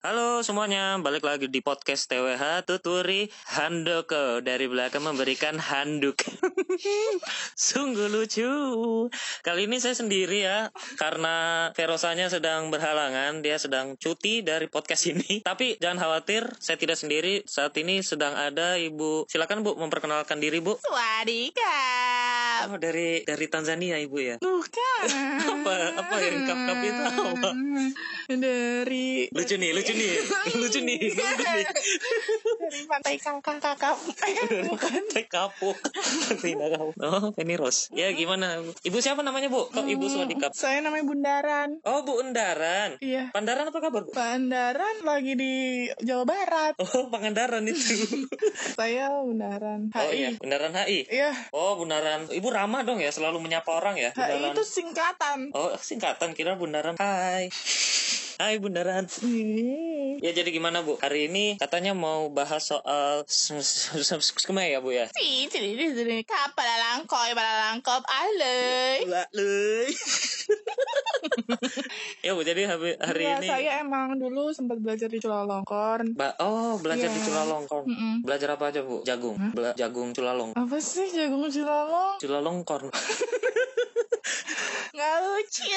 Halo semuanya, balik lagi di podcast TWH Tuturi Handoko dari belakang memberikan handuk. Sungguh lucu. Kali ini saya sendiri ya, karena Verosanya sedang berhalangan, dia sedang cuti dari podcast ini. Tapi jangan khawatir, saya tidak sendiri. Saat ini sedang ada Ibu. Silakan Bu memperkenalkan diri Bu. Oh dari dari Tanzania Ibu ya. Bukan. Apa apa yang kap-kap itu apa? Dari Lucu nih, lucu nih, lucu nih, lucu nih. dari pantai kakak kakak. Pantai kapuk. Tidak kamu. Oh, Penny Rose. Ya gimana? Ibu siapa namanya Bu? Kok Ibu Swadikap? Saya namanya Bundaran. Oh Bu Undaran. Iya. Pandaran apa kabar Bu? Bandaran lagi di Jawa Barat. Oh Pangandaran itu. Saya Bundaran. Oh HI. iya, Bundaran HI. Iya. Oh Bundaran. Ibu ramah dong ya, selalu menyapa orang ya. HI Bundaran. itu singkatan. Oh singkatan kira Bundaran. Hai. Hai Bundaran. Ya jadi gimana Bu? Hari ini katanya mau bahas soal skema ya Bu ya? Si, sini. Kapal langkop, alay. Enggak leuy. Ya Bu, jadi hari, hari Iya, ini saya emang dulu sempat belajar di Culalongkorn. Ba- oh, belajar di Iya. Culalongkorn. Mm-mm. Belajar apa aja, Bu? Jagung. Bela- jagung Culalong. Apa sih jagung Culalong? Culalongkorn. Nggak lucu.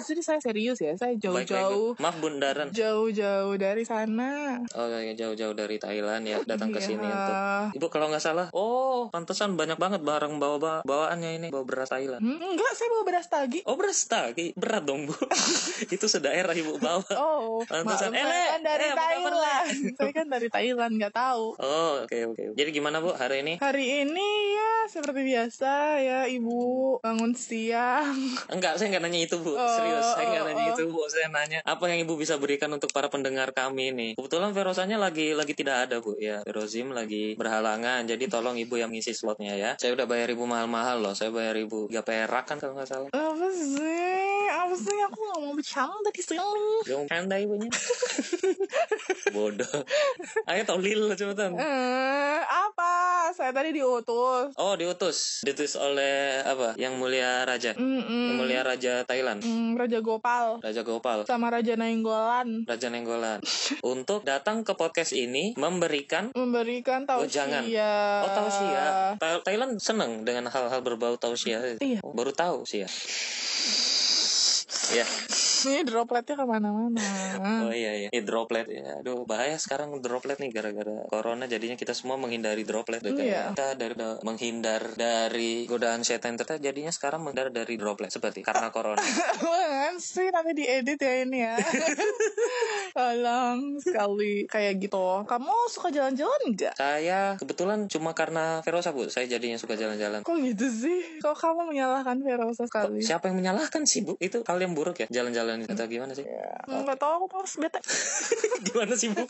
Jadi saya serius ya, saya jauh-jauh. Maaf Bundaran. jauh-jauh dari sana. Oh, ya jauh-jauh dari Thailand ya datang ke Iya. sini untuk Ibu kalau nggak salah, oh, pantesan banyak banget barang bawa bawaannya ini, bawa beras Thailand. Hmm, enggak, saya bawa beras tagi. Oh, beras tagi. Berat dong, Bu. Itu sedaerah Ibu bawa. Oh, maaf, Eh, saya kan dari eh, Thailand. saya kan dari Thailand, nggak tahu. Oh, oke oke. Jadi gimana, Bu, hari ini? Hari ini ya seperti biasa ya ibu bangun siang. Enggak, saya nggak nanya itu, Bu. Oh, Serius, saya nggak oh, nanya oh. itu, Bu. Saya nanya apa yang Ibu bisa berikan untuk para pendengar kami ini. Kebetulan Verosanya lagi lagi tidak ada, Bu. Ya, Verozim lagi berhalangan. Jadi tolong Ibu yang ngisi slotnya ya. Saya udah bayar Ibu mahal-mahal loh. Saya bayar Ibu 3 perak kan kalau nggak salah. Apa sih? Apa sih? Aku nggak mau bercanda di sini. Jangan canda ibunya. Bodoh. Ayo tolil cepetan. Eh, apa? Saya tadi diutus. Oh, diutus. Diutus oleh apa? Yang mulia raja. Mm-mm. Yang mulia raja Thailand. Mm, Raja Gopal Raja Gopal. sama Raja Nainggolan Raja Nenggolan untuk datang ke podcast ini memberikan memberikan Oh, tausiah. jangan. oh tausiah Tha- Thailand seneng dengan hal-hal berbau tausiah Iya. Oh, baru tahu sih ya ya Ini dropletnya ke mana-mana. oh iya iya Ini droplet ya aduh bahaya sekarang droplet nih gara-gara corona jadinya kita semua menghindari droplet Iya. kita dari menghindar dari godaan setan ternyata jadinya sekarang menghindar dari droplet seperti karena corona Apaan sih nanti diedit ya ini ya. Tolong sekali kayak gitu. Kamu suka jalan-jalan nggak? saya kebetulan cuma karena Verosa bu saya jadinya suka jalan-jalan Kok gitu sih? Kok kamu menyalahkan Verosa Kok sekali? siapa yang menyalahkan sih bu itu hal yang buruk ya jalan-jalan atau gimana sih Ya, nggak tahu aku harus bete gimana sih bu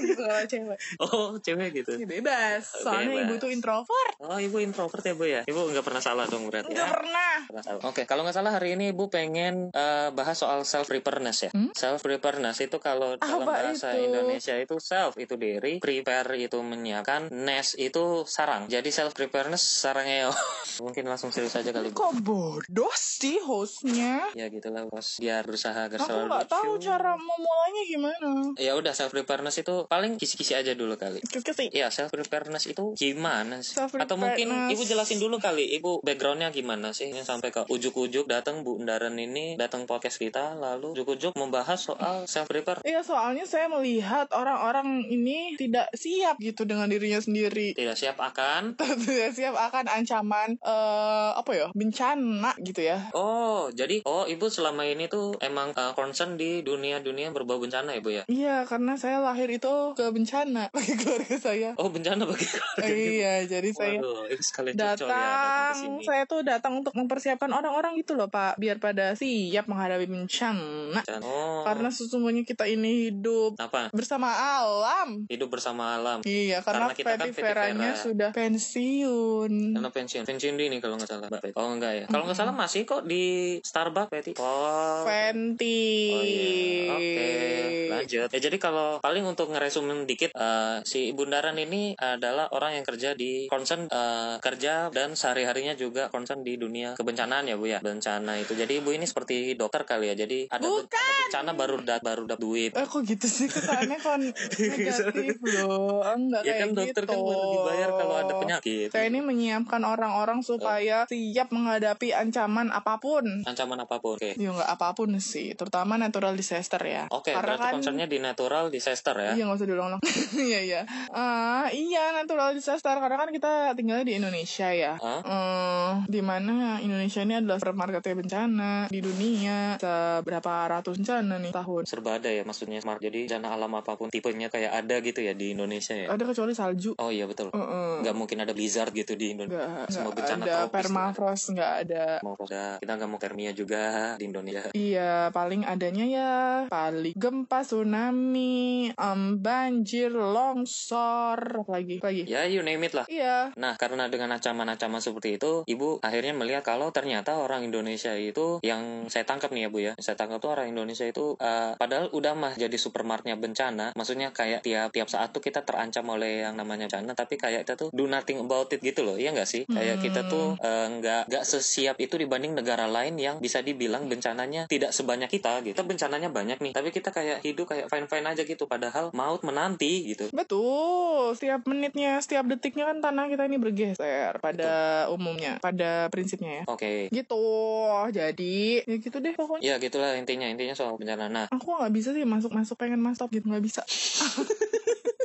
gitu kalau cewek. oh cewek gitu Ya, bebas. Soalnya Bebas. ibu tuh introvert. oh ibu introvert ya bu ya ibu nggak pernah salah dong berarti Nggak ya pernah. Pernah salah. Oke, kalau nggak salah hari ini Ibu pengen eh, bahas soal self preparedness ya. Hmm? Self preparedness itu kalau dalam Apa bahasa itu? Indonesia itu self itu diri, prepare itu menyiapkan, nest itu sarang. Jadi self preparedness sarangnya Mungkin langsung serius aja kali Bu. Kok bodoh sih hostnya? Ya gitulah bos. Biar berusaha agar Aku nggak tahu cara memulainya gimana. Ya udah self preparedness itu paling kisi-kisi aja dulu kali. Kiki sih. Ya self preparedness itu gimana sih? Atau mungkin ibu jelasin dulu kali, ibu backgroundnya gimana sih? Yang sampai ke ujuk-ujuk datang Bu Undaran ini datang podcast kita, lalu ujuk-ujuk membahas soal self prepare. Iya soalnya saya melihat orang-orang ini tidak siap gitu dengan dirinya sendiri. Tidak siap akan. tidak siap akan ancaman eh apa ya bencana gitu ya. Oh, jadi oh ibu selama ini tuh emang uh, concern di dunia-dunia berbau bencana ya bu ya? Iya karena saya lahir itu ke bencana bagi keluarga saya. Oh bencana bagi keluarga. iya jadi saya Waduh, sekali ya datang sini. saya tuh datang untuk mempersiapkan orang-orang gitu loh pak biar pada siap menghadapi bencana Bencana. Oh. karena sesungguhnya kita ini hidup apa? bersama alam Hidup bersama alam. iya karena, Karena kita kan Fetty Veranya Vera. sudah pensiun Karena pensiun, pensiun dini kalau nggak salah, Mbak. Oh enggak ya? Kalau nggak salah masih kok di Starbucks, Betty. Oh Oh. Fenty. Oh iya, oke, lanjut. Ya jadi kalau paling untuk ngeresumin dikit, eh, si Bundaran ini adalah orang yang kerja di concern eh, kerja dan sehari-harinya juga concern di dunia kebencanaan ya Bu ya, bencana itu. Jadi Ibu ini seperti dokter kali ya, jadi ada, Bukan. ada bencana baru dat baru dapat duit. Eh kok gitu sih kesannya kon negatif loh. Enggak Ya kayak kan dokter gitu. kan baru dibayar kalau ada penyakit. Saya ini menyiapkan orang-orang supaya siap menghadapi ancaman apa pun. Ancaman apa pun. Oke. Ya nggak apa pun sih, terutama natural disaster ya. Oke, Karena berarti kan concernnya di natural disaster ya. Iya nggak usah diulang-ulang. Iya iya. Ah iya natural disaster karena kan kita tinggalnya di Indonesia ya. Hah? Eh, di mana Indonesia ini adalah supermarketnya bencana di dunia. Seberapa ratus bencana nih tahun. Serba ada ya maksudnya smart. Jadi bencana alam apa pun tipenya kayak ada gitu ya di Indonesia ya. Ada kecuali salju. Oh iya betul. Heeh. Nggak mungkin ada blizzard gitu di Indonesia. Nggak, Semua bencana ada tropis permafrost nggak ada. Mau ada kita nggak mau termia juga di Indonesia. Iya, paling adanya ya paling gempa, tsunami, em, banjir, longsor, apa lagi, lagi. Ya you name it lah. Iya, Nah, karena dengan ancaman-ancaman seperti itu, Ibu akhirnya melihat kalau ternyata orang Indonesia itu yang saya tangkap nih ya Bu ya. Saya tangkap tuh orang Indonesia itu eh, padahal udah mah jadi supermarketnya bencana. Maksudnya kayak tiap tiap saat tuh kita terancam oleh yang namanya bencana, tapi kayak kita tuh do nothing about it gitu loh. Iya nggak sih? Kayak kita tuh eh, nggak nggak sesiap itu dibanding negara lain yang bisa dibilang bencananya tidak sebanyak kita gitu. Kita bencananya banyak nih, tapi kita kayak hidup kayak fine-fine aja gitu padahal maut menanti gitu. betul. Setiap menitnya, setiap detiknya kan tanah kita ini bergeser pada umumnya, pada prinsipnya ya. Oke. Gitu, jadi ya gitu deh pokoknya. Ya gitulah intinya intinya soal bencana. Nah, Aku nggak bisa sih masuk masuk pengen masuk gitu nggak bisa.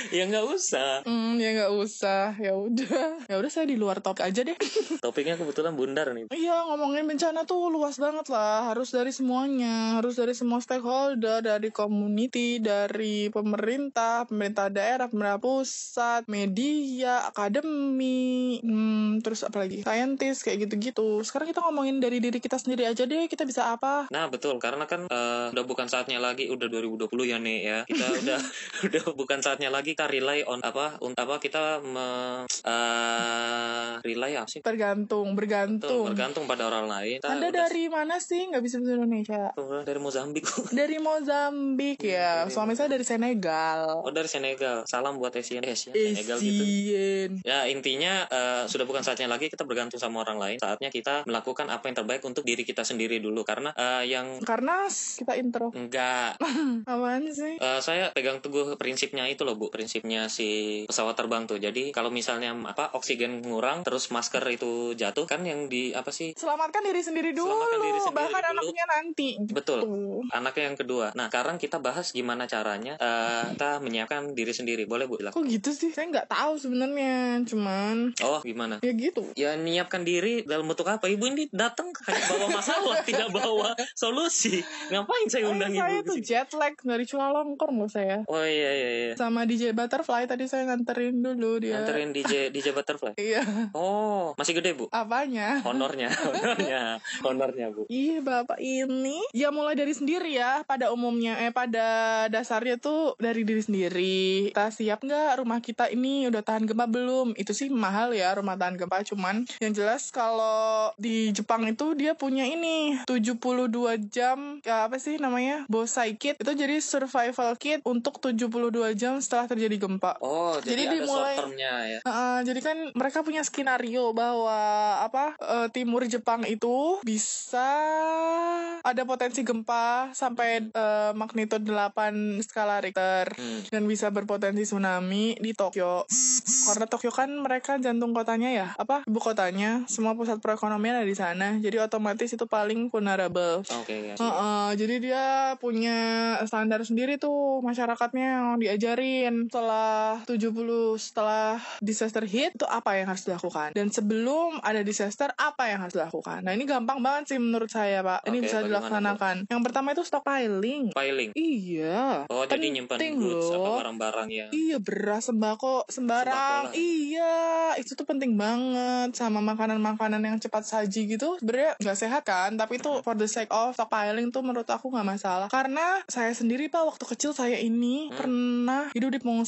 ya nggak usah. Hmm, ya nggak usah. Ya udah, ya udah saya di luar topik aja deh. Topiknya kebetulan bundar nih. Iya ngomongin bencana tuh luas banget lah. Harus dari semuanya. Harus dari semua stakeholder Dari community Dari pemerintah Pemerintah daerah Pemerintah pusat Media Akademi hmm, Terus apa lagi? Scientist Kayak gitu-gitu. Sekarang kita ngomongin dari diri kita sendiri aja deh. Kita bisa apa? Nah betul. Karena kan eh, udah bukan saatnya lagi. Udah 2020 ya nih ya. Kita udah udah bukan saatnya lagi kita rely on apa untuk apa kita me, eh, rely apa sih? Tergantung Bergantung bergantung pada orang lain. Kita Anda udah- dari mana sih Nggak bisa bahasa Indonesia Tuh, dari Mozambik. Dari Mozambik ya Dari Suami saya dari Senegal oh dari Senegal. Salam buat Asian Asian Senegal gitu. Asian Ya intinya eh, sudah bukan saatnya lagi kita bergantung sama orang lain. Saatnya kita melakukan apa yang terbaik untuk diri kita sendiri dulu. Karena eh, yang Karena kita intro enggak Apaan sih? Eh, saya pegang teguh prinsipnya itu loh bu prinsipnya si pesawat terbang tuh jadi kalau misalnya apa oksigen ngurang terus masker itu jatuh kan yang di apa sih Selamatkan diri sendiri dulu. Selamatkan diri sendiri Bahkan dulu. anaknya nanti. betul Tuh. anaknya yang kedua nah sekarang kita bahas gimana caranya eh, kita menyiapkan diri sendiri boleh bu Dilakukan. Kok gitu sih? Saya nggak tahu sebenarnya. Cuman oh gimana ya gitu. ya menyiapkan diri dalam bentuk apa ibu ini datang hanya bawa masalah tidak bawa solusi ngapain saya Eh, undang saya ibu tuh ke sini? jet lag dari Chulalongkorn loh saya. oh iya iya iya Sama DJ Butterfly tadi saya nganterin dulu dia. nganterin DJ DJ Butterfly Iya. oh masih gede bu Apanya? honornya honornya honornya bu Ih, Bapak ini ya mulai dari sendiri ya pada umumnya eh pada dasarnya tuh dari diri sendiri. Kita siap nggak rumah kita ini udah tahan gempa belum? Itu sih mahal ya rumah tahan gempa cuman yang jelas kalau di Jepang itu dia punya ini 72 jam ya apa sih namanya? Bosai kit. Itu jadi survival kit untuk 72 jam setelah terjadi gempa. Oh, Jadi jadi, ada dimulai- ya. Heeh, jadi kan mereka punya skenario bahwa apa eh, timur Jepang itu bisa ada potensi gempa sampai eh, magnitudo 8 skala Richter Hmm. dan bisa berpotensi tsunami di Tokyo. Karena Tokyo kan mereka jantung kotanya ya, apa ibu kotanya, semua pusat perekonomian ada di sana. Jadi otomatis itu paling vulnerable. Oke, ya. Heeh, jadi dia punya standar sendiri tuh masyarakatnya yang diajarin setelah 70 setelah disaster hit itu apa yang harus dilakukan dan sebelum ada disaster apa yang harus dilakukan. Nah, ini gampang banget sih menurut saya, Pak. Ini Oke, bisa dilaksanakan. Yang pertama itu stockpiling. Filing. Iya. Oh, jadi nyimpan penting goods apa loh. barang-barang yang Iya beras sembako sembarang Sembako lah. iya itu tuh penting banget sama makanan-makanan yang cepat saji gitu sebenarnya nggak sehat kan tapi itu for the sake of stockpiling tuh menurut aku nggak masalah karena saya sendiri pak waktu kecil saya ini Hmm. pernah hidup di pengungsian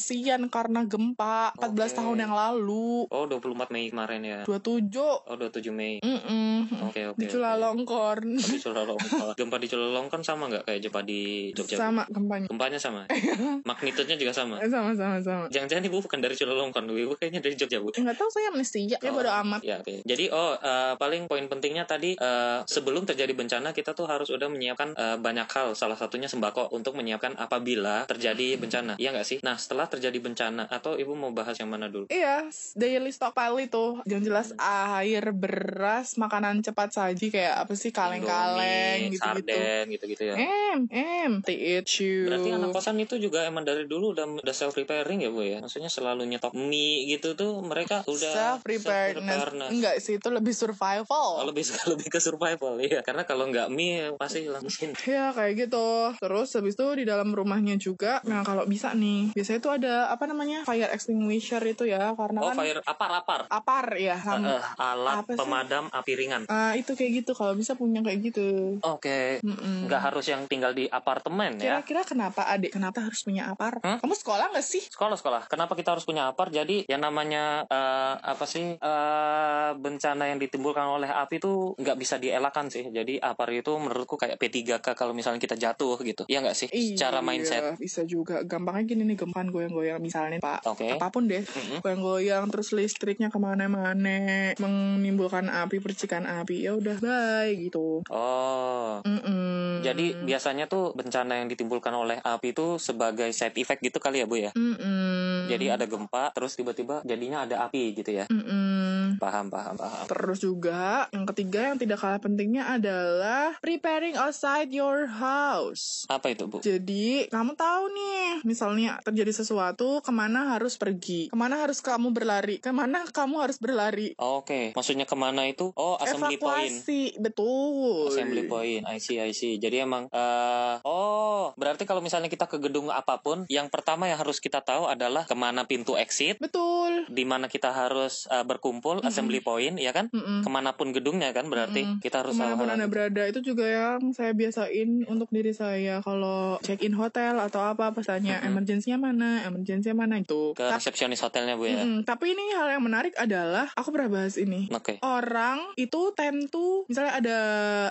karena gempa 14 Oke. tahun yang lalu Oh, 24 Mei kemarin ya. 27 Oh 27 Mei. Mm-mm. Oke oke. di oke. Culalongkorn Di Culalongkorn. Gempa di Culalongkorn sama nggak kayak gempa di Jogja? sama gempanya Gempanya sama. Magnitudenya juga sama. Eh, sama sama sama Jangan-jangan ibu bukan dari Culalongkorn, Bu. ibu kayaknya dari Jogja bu. nggak tahu saya amnesia ya Oh, bodo amat Ya, oke. Jadi oh eh, paling poin pentingnya tadi eh, sebelum terjadi bencana kita tuh harus udah menyiapkan eh, banyak hal. Salah satunya sembako untuk menyiapkan apabila terjadi bencana. Iya nggak sih? Nah setelah terjadi bencana atau ibu mau bahas yang mana dulu? Iya, daily stockpile itu. Yang jelas air, beras, makanan cepat saji kayak apa sih kaleng-kaleng Indomie, gitu-gitu. sarden gitu-gitu ya. Em, em, THU. Berarti anak kosan itu juga emang dari dulu udah udah self preparing ya bu ya. Maksudnya selalu nyetok mie gitu tuh mereka udah self preparedness. Enggak sih, itu lebih Oh, survival. lebih lebih ke survival ya. Karena kalau nggak mie pasti langsung Ya kayak gitu. Terus habis itu di dalam rumahnya juga. Nah kalau bisa nih, biasanya itu ada apa namanya fire extinguisher itu ya, karena Oh kan fire apar apar. apar ya. Sama, eh, alat Apa sih? pemadam api ringan. Ah, itu kayak gitu. Kalau bisa punya kayak gitu. Oke. Mm-mm. Nggak harus yang tinggal di apartemen ya. Kira-kira kenapa adik? Kenapa harus punya apar? Hah? Kamu sekolah nggak sih? Sekolah sekolah. Kenapa kita harus punya apar? Jadi yang namanya eh, apa sih eh, bencana yang ditimbulkan oleh api itu nggak bisa dielakkan sih. Jadi apar itu menurutku kayak P3K kalau misalnya kita jatuh gitu. Iya nggak sih? Secara Iya, mindset. bisa juga. Gampangnya gini nih, gempan goyang-goyang misalnya Pak. Oke. Apa pun deh. Mm-mm. Goyang-goyang terus listriknya ke mana-mana, menimbulkan api, percikan api. Ya udah, bye gitu. Oh. Mm-mm. Jadi biasanya tuh bencana yang ditimbulkan oleh api itu sebagai side effect gitu kali ya Bu ya. Mm-mm. Jadi ada gempa terus tiba-tiba jadinya ada api gitu ya. Mm-mm. Paham paham paham. Terus juga yang ketiga yang tidak kalah pentingnya adalah preparing outside your house. Apa itu Bu? Jadi kamu tahu nih, misalnya terjadi sesuatu, ke mana harus pergi, ke mana harus kamu berlari, ke mana kamu harus berlari. Oke, maksudnya ke mana itu? Oh, assembly point. Evakuasi, betul. Assembly point, I see, I see. Jadi emang, eh oh, berarti kalau misalnya kita ke gedung apa pun, yang pertama yang harus kita tahu adalah ke mana pintu exit, Betul. di mana kita harus eh, berkumpul, assembly point, ya kan? Mm-mm. Ke mana pun gedungnya kan, berarti Mm-mm. kita harus. Ke mana pun anda berada itu juga yang saya biasain untuk diri saya kalau check in hotel atau apa pas tanya Mm-mm. emergency-nya mana, emergency-nya mana itu. Ke Ta- resepsionis hotelnya bu ya. Mm-mm. Tapi ini hal yang menarik adalah aku pernah bahas ini. Oke. orang itu tend to misalnya ada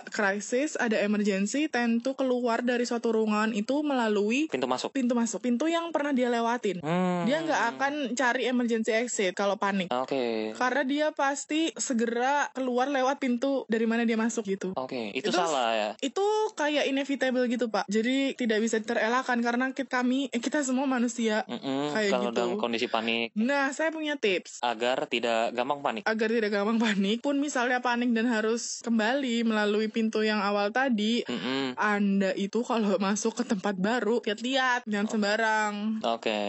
krisis, ada emergency, tend to keluar dari suatu ruangan itu melalui Pintu masuk. pintu masuk, pintu yang pernah dia lewatin. Hmm. Dia nggak akan cari emergency exit kalau panik. Oke. Karena dia pasti segera keluar lewat pintu dari mana dia masuk gitu. Oke, itu, Itu- salah ya. Itu kayak inevitable gitu, Pak. Jadi tidak bisa terelakkan karena kita, kami eh, kita semua manusia. Mm-mm, Kayak kalau gitu. dalam kondisi panik Nah, saya punya tips. agar tidak gampang panik. agar tidak gampang panik pun misalnya panik dan harus kembali melalui pintu yang awal tadi Mm-mm. anda itu kalau masuk ke tempat baru lihat-lihat jangan sembarang Oke.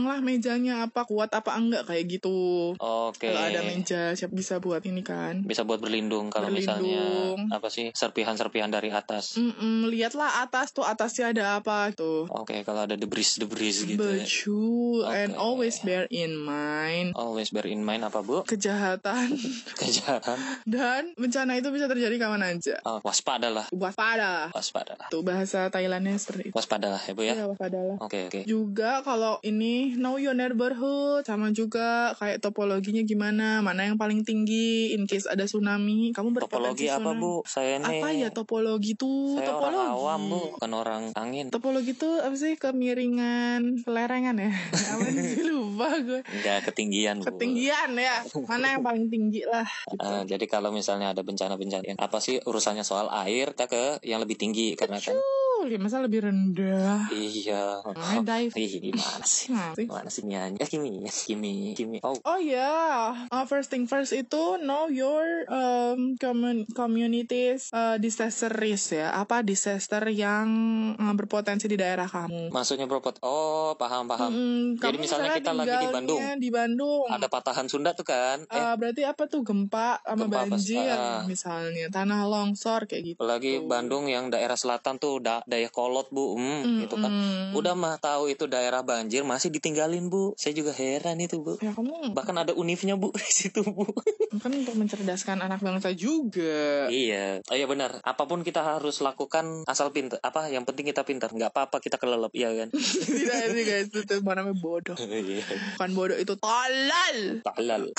Peganglah mejanya apa kuat apa enggak kayak gitu Oke. kalau ada meja siap bisa buat ini kan bisa buat berlindung kalau misalnya apa sih serpihan-serpihan dari atas. Mm-mm, lihatlah atas tuh atasnya ada apa tuh Oke, kalau ada debris-debris gitu. ya. betul and always bear in mind Always bear in mind apa bu? kejahatan Kejahatan. dan bencana itu bisa terjadi kapan aja Oh, waspadalah, waspada waspadalah, tuh bahasa Thailandnya seperti itu waspadalah ya bu ya. Iya, waspadalah. Oke oke. Juga kalau ini know your neighborhood sama juga kayak topologinya gimana, mana yang paling tinggi in case ada tsunami, kamu berpotensi Topologi apa tsunami. bu? Saya nih. Apa ya topologi tuh? Saya topologi. orang awam bu, bukan orang angin. Topologi tuh apa sih kemiringan kelerengan ya? apa sih lupa gue. Enggak ketinggian bu. Ketinggian ya. Mana yang paling tinggi lah. Gitu. Eh, jadi kalau misalnya ada bencana-bencana apa sih urusannya soal air, kita ke yang lebih tinggi karena kan. Uh, ya masa lebih rendah. Iya. Namanya dive. Ih, gimana sih? Nah. Gimana sih nyanyi? Eh, Kimi, Kimi, Kimi. Oh, Oh ya, uh, first thing first itu know your um, commun- communities uh, disaster risk ya. Apa disaster yang uh, berpotensi di daerah kamu? maksudnya propot. Oh, paham paham. Mm-mm, Jadi kamu misalnya kita lagi di Bandung. Di Bandung. Ada patahan Sunda tuh kan? Eh, Uh, berarti apa tuh gempa sama Gempa pas- banjir ah. misalnya tanah longsor kayak gitu. Apalagi Bandung yang daerah selatan tuh da- Dayakolot bu, hmm, Mm, gitu kan. mm. Udah mah tahu itu daerah banjir masih ditinggalin bu. Saya juga heran itu bu. Ya kamu Bahkan ada unifnya bu di situ bu. kan untuk mencerdaskan anak bangsa juga. iya, oh iya benar. Apa pun kita harus lakukan asal pintar. Apa yang penting kita pintar. Nggak apa-apa kita kelelep, iya kan? Tidak ini guys, itu namanya bodoh. Iya. Bukan bodoh itu tolol. Tolol.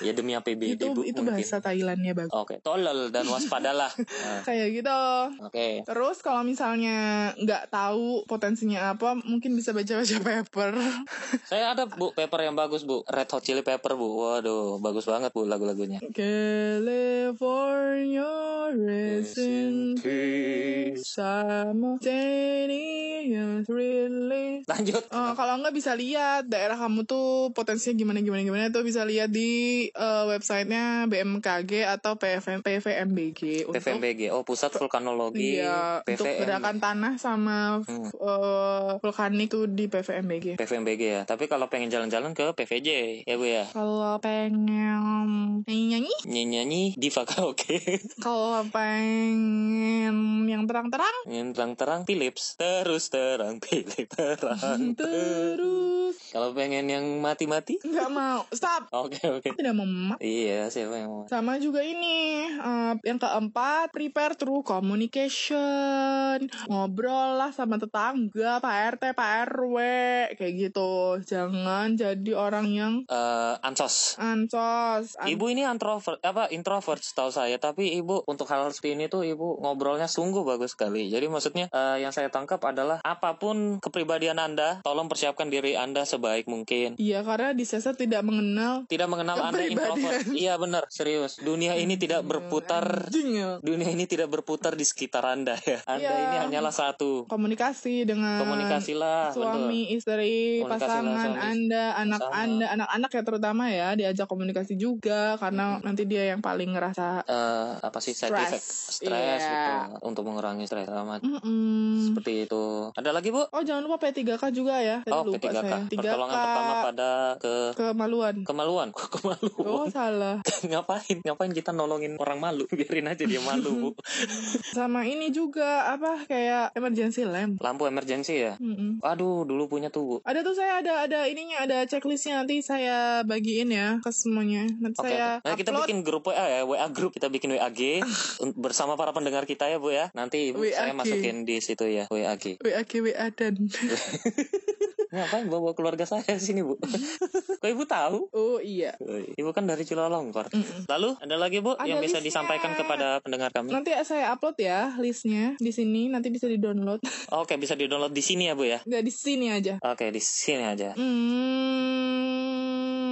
ya demi APBD Itu bu. itu mungkin. bahasa Thailandnya bagus. Oke, tolol dan waspadalah. Nah, Kayak gitu. Oke. Terus kalau misalnya nggak tahu potensinya apa, mungkin bisa baca-baca paper. Saya ada bu paper yang bagus bu, Red Hot Chili Pepper bu. Waduh, bagus banget bu lagu-lagunya. California in peace. simultaneous release. Lanjut. Eh, kalau nggak bisa lihat daerah kamu tuh potensinya gimana gimana gimana tuh bisa lihat di eh, websitenya BMKG atau PFM, PVMBG PVMBG, oh Pusat Vulkanologi Iya, untuk PVM. gerakan tanah sama Hmm. eh, vulkanik tuh di PVMBG. PVMBG ya. Tapi kalau pengen jalan-jalan ke PVJ ya bu ya. Kalau pengen nyanyi, Nyanyi-nyanyi di karaoke. kalau pengen yang terang-terang, Yang terang-terang Philips, terus terang Philips terang. terus Kalau pengen yang mati-mati? nggak mau stop, Oke oke. tidak mau mak. Iya siapa yang mau? Sama juga ini eh, yang keempat prepare through communication ngobrol lah sama tetangga Pak RT Pak RW kayak gitu jangan jadi orang yang Eh, ansos. ancos an- Ibu ini introvert apa introvert setahu saya tapi ibu untuk hal seperti ini tuh ibu ngobrolnya sungguh bagus sekali. Jadi maksudnya eh, yang saya tangkap adalah apa pun kepribadian Anda, tolong persiapkan diri Anda sebaik mungkin. Iya karena di sesar tidak mengenal Tidak mengenal Anda introvert. Iya benar, serius. Dunia ini tidak berputar Anjing ya. dunia ini tidak berputar di sekitar Anda ya. Anda Iya. ini hanyalah satu. komunikasi dengan Komunikasilah, betul. suami istri Komunikasilah pasangan suami, anda anak pasangan. anda anak-anak ya terutama ya diajak komunikasi juga karena nanti dia yang paling ngerasa Eh, apa sih side Stress. effect stres Iya. gitu untuk mengurangi stres amat. Mm-mm. Seperti itu. Ada lagi, Bu? Oh jangan lupa P3K juga ya. Tadi Oh, lupa P3K. saya. 3K Pertolongan pertama pada ke kemaluan. kemaluan. Kok kemaluan? Oh salah. ngapain? Ngapain kita nolongin orang malu? Biarin aja dia malu, Bu. Sama ini juga apa kayak emergency lamp. Lampu emergency ya? Mm-mm. Aduh, dulu punya tuh. Ada tuh saya ada ada ininya ada checklistnya nanti saya bagiin ya ke semuanya. Nanti Oke, saya oke. Nah, kita upload. bikin grup WA ya, WA grup. Kita bikin WAG un- bersama para pendengar kita ya, Bu ya. Nanti Ibu saya masukin di situ ya, WAG. WAG WA dan. Ngapain bawa keluarga saya sini, Bu? Kok Ibu tahu? oh iya. Ibu kan dari Cilalongkor. Mm-mm. Lalu ada lagi Bu Ada yang bisa listnya. disampaikan kepada pendengar kami? Nanti saya upload ya listnya di sini nanti bisa di download. Oke, bisa di-download di sini ya, Bu ya. Nggak di sini aja. Oke, di sini aja. Hmm,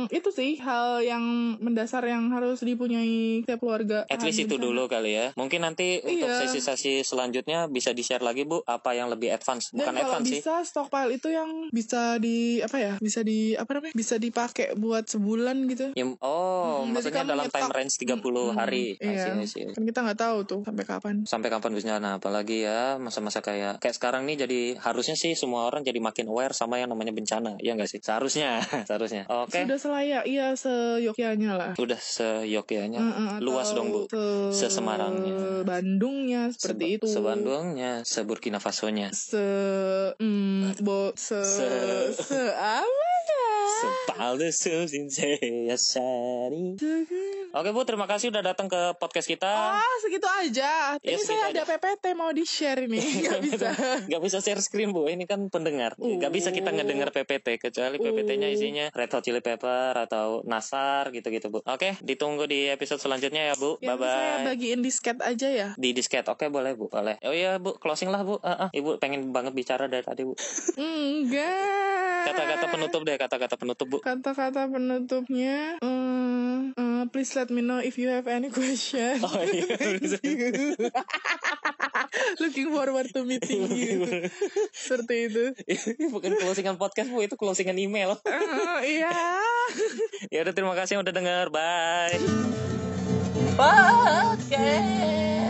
itu sih hal yang mendasar yang harus dipunyai setiap keluarga. At least itu dulu kali ya. Mungkin nanti untuk Iya. sesi-sesi selanjutnya bisa di-share lagi, Bu, apa yang lebih advance. Dan Bukan kalau advance sih. bisa stockpile itu yang bisa di apa ya? Bisa di apa namanya? Bisa dipakai buat sebulan gitu. Ya, oh, Hmm, maksudnya dalam time range 30 Hmm, hari. Iya. see. Kan kita nggak tahu tuh sampai kapan. Sampai kapan bencana apalagi ya masa-masa kayak kayak sekarang nih jadi harusnya sih semua orang jadi makin aware sama yang namanya bencana. Iya nggak sih? Seharusnya, seharusnya. Oke. Sudah selayak, iya seyogyanya lah. Udah seyogyanya. Heeh, Luas atau dong, Bu. Se Sesemarangnya. Bandungnya seperti Seba- itu. Sebandungnya, seburkina Fasonya. Se mm, bo se Se- se, apa ya? Sepalde ya sari. Oke Bu, terima kasih udah datang ke podcast kita. Ah, segitu aja. Ya, Ini segitu saya ada aja. PPT mau di share ini, nggak bisa. Gak bisa share screen Bu, ini kan pendengar. Gak bisa kita Oh. ngedenger PPT kecuali PPT-nya Oh. isinya Red Hot Chili Pepper atau Nasar gitu-gitu Bu. Oke, ditunggu di episode selanjutnya ya Bu. Yang Bye saya bagiin disket aja ya. Di disket, oke boleh Bu, boleh. Oh iya Bu, closing lah Bu. Ah, ah, Ibu pengen banget bicara dari tadi Bu. Enggak. Kata-kata penutup deh, kata-kata penutup Bu. Kata-kata penutupnya, hmm, eh, please let me know if you have any question. Oh iya. Looking forward to meeting you. Seperti itu. Ini bukan closingan podcast Bu, itu closingan email. Ah, Iya. ya udah terima kasih yang udah denger. Bye. Bye.